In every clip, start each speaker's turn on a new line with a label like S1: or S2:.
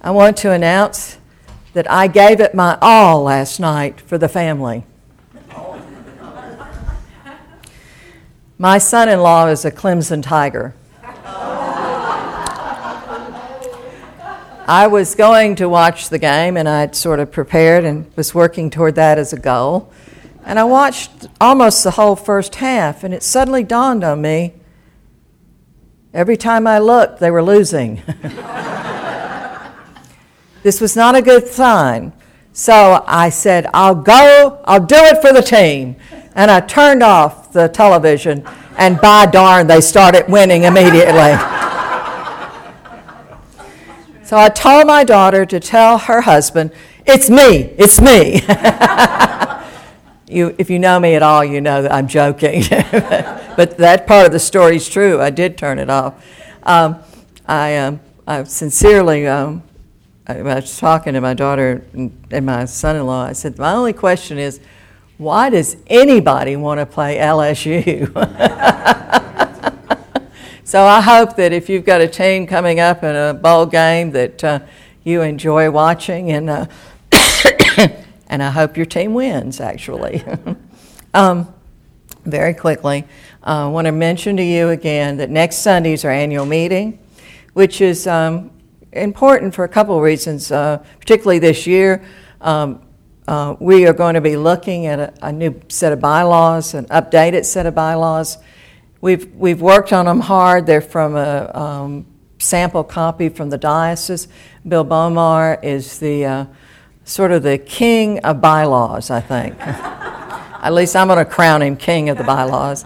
S1: I want to announce that I gave it my all last night for the family. My son in law is a Clemson Tiger. I was going to watch the game and I'd sort of prepared and was working toward that as a goal. And I watched almost the whole first half, and it suddenly dawned on me every time I looked, they were losing. this was not a good sign. So I said, I'll go, I'll do it for the team. And I turned off the television, and by darn, they started winning immediately. So I told my daughter to tell her husband, It's me, it's me. you, if you know me at all, you know that I'm joking. but that part of the story is true. I did turn it off. Um, I, um, I sincerely, um, I was talking to my daughter and my son in law. I said, My only question is, why does anybody want to play LSU? So I hope that if you've got a team coming up in a bowl game that uh, you enjoy watching, and uh, and I hope your team wins. Actually, um, very quickly, uh, I want to mention to you again that next Sunday is our annual meeting, which is um, important for a couple of reasons. Uh, particularly this year, um, uh, we are going to be looking at a, a new set of bylaws, an updated set of bylaws We've, we've worked on them hard. They're from a um, sample copy from the diocese. Bill Bomar is the uh, sort of the king of bylaws, I think. At least I'm going to crown him king of the bylaws.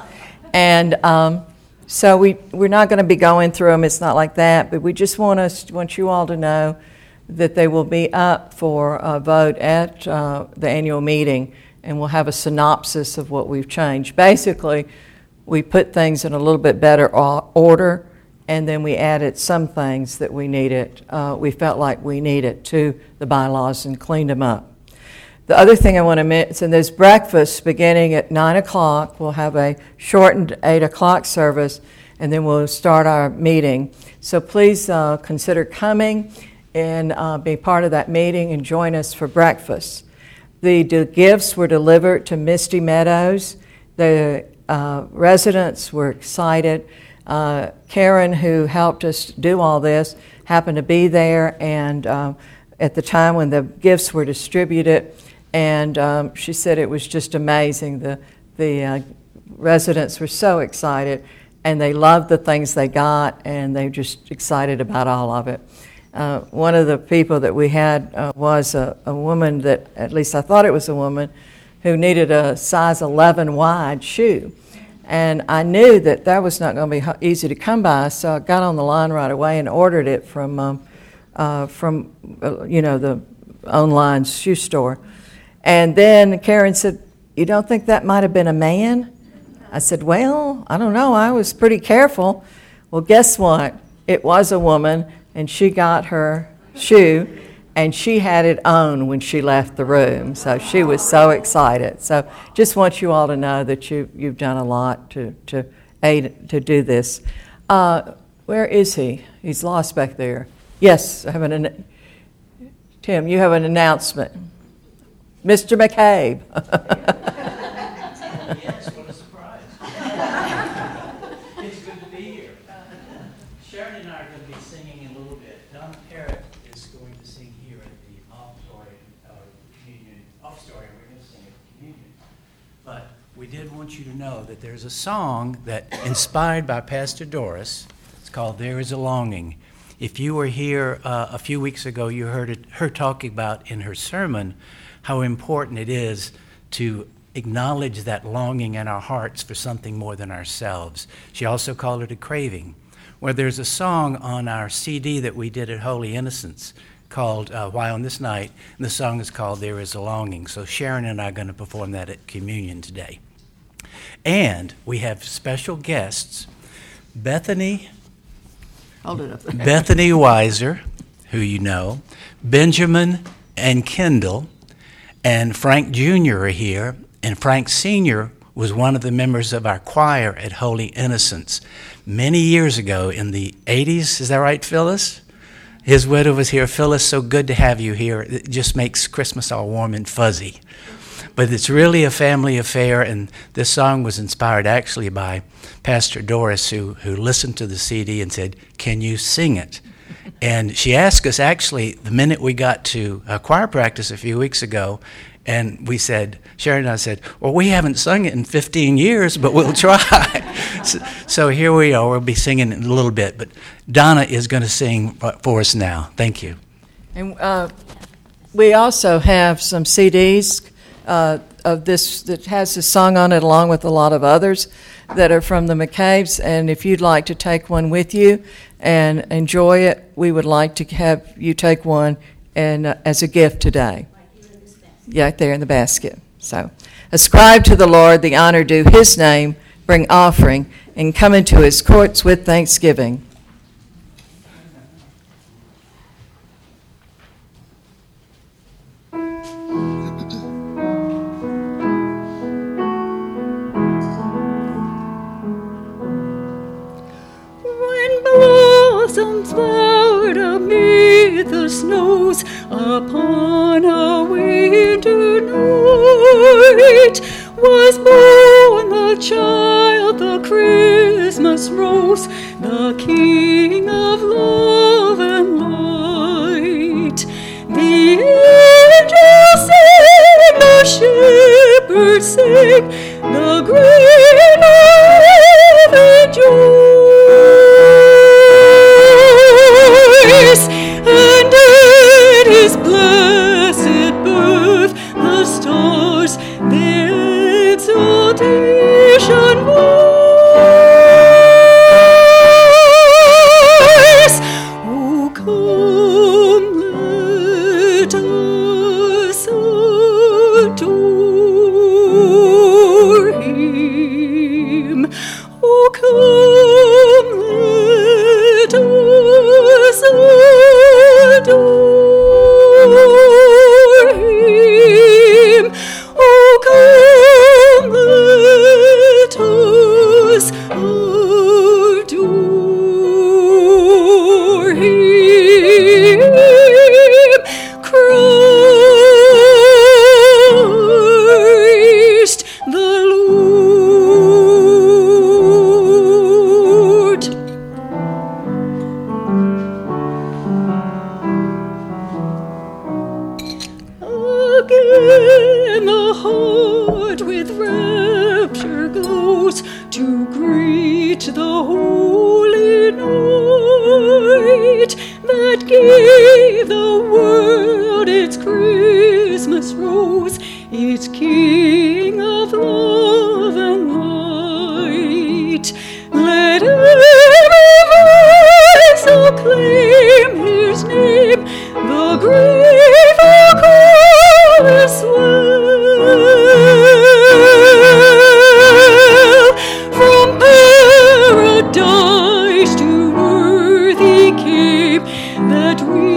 S1: And um, so we, we're not going to be going through them. It's not like that. But we just want, us, want you all to know that they will be up for a vote at uh, the annual meeting, and we'll have a synopsis of what we've changed. Basically, we put things in a little bit better order, and then we added some things that we needed, uh, we felt like we needed to the bylaws and cleaned them up. The other thing I want to mention is breakfast beginning at 9 o'clock. We'll have a shortened 8 o'clock service, and then we'll start our meeting. So please uh, consider coming and uh, be part of that meeting and join us for breakfast. The gifts were delivered to Misty Meadows. The uh, residents were excited. Uh, Karen, who helped us do all this, happened to be there, and um, at the time when the gifts were distributed, and um, she said it was just amazing. The the uh, residents were so excited, and they loved the things they got, and they were just excited about all of it. Uh, one of the people that we had uh, was a, a, woman that, at least I thought it was a woman, who needed a size 11 wide shoe. And I knew that that was not going to be easy to come by, so I got on the line right away and ordered it from, um, uh, from uh, you know, the online shoe store. And then Karen said, You don't think that might have been a man? I said, Well, I don't know. I was pretty careful. Well, guess what? It was a woman, and she got her shoe and she had it on when she left the room. So she was so excited. So just want you all to know that you, you've done a lot to, to aid to do this. Uh, where is he? He's lost back there. Yes, I have an. Tim, you have an announcement. Mr. McCabe.
S2: Yes, what a surprise. it's good to be here. Sharon and I are going to be singing in a little bit. Donna Parrott is going to sing here at the offertorium, uh, communion, offertorium. We're going to sing at the communion. But we did want you to know that there's a song that inspired by Pastor Doris. It's called There Is a Longing. If you were here uh, a few weeks ago, you heard her talking about in her sermon how important it is to acknowledge that longing in our hearts for something more than ourselves. She also called it a craving. Where there's a song on our CD that we did at Holy Innocents called uh, Why on This Night, and the song is called There Is a Longing. So Sharon and I are going to perform that at communion today. And we have special guests Bethany.
S1: Hold it up.
S2: Bethany Weiser, who you know, Benjamin and Kendall, and Frank Jr. are here, and Frank Sr. was one of the members of our choir at Holy Innocents many years ago in the 80s. Is that right, Phyllis? his widow was here. Phyllis, so good to have you here. It just makes Christmas all warm and fuzzy. But it's really a family affair, and this song was inspired actually by Pastor Doris, who, who listened to the CD and said, Can you sing it? And she asked us actually the minute we got to uh, choir practice a few weeks ago, and we said, Sharon and I said, Well, we haven't sung it in 15 years, but we'll try. so, so, here we are. We'll be singing in a little bit. But Donna is going to sing for us now. Thank you.
S1: And uh, we also have some CDs uh, of this that has this song on it, along with a lot of others that are from the McCabe's. And if you'd like to take one with you and enjoy it, we would like to have you take one and uh, as a gift today right there in the basket. So, ascribe to the Lord the honor due his name, bring offering, and come into his courts with thanksgiving.
S3: Snows upon a winter night was born the child, the Christmas rose, the King of love and light. The angels sing, the shepherds sing, the great love that we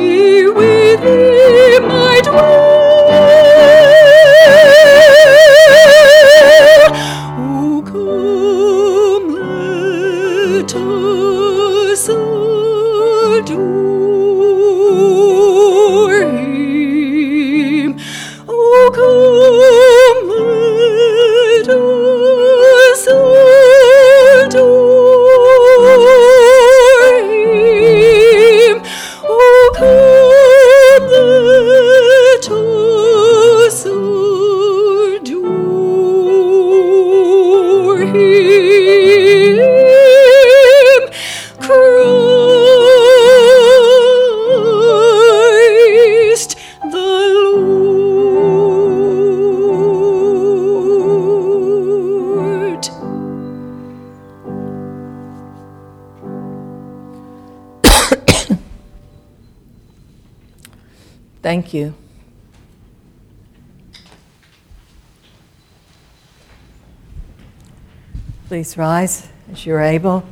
S1: Thank you. Please rise as you're able.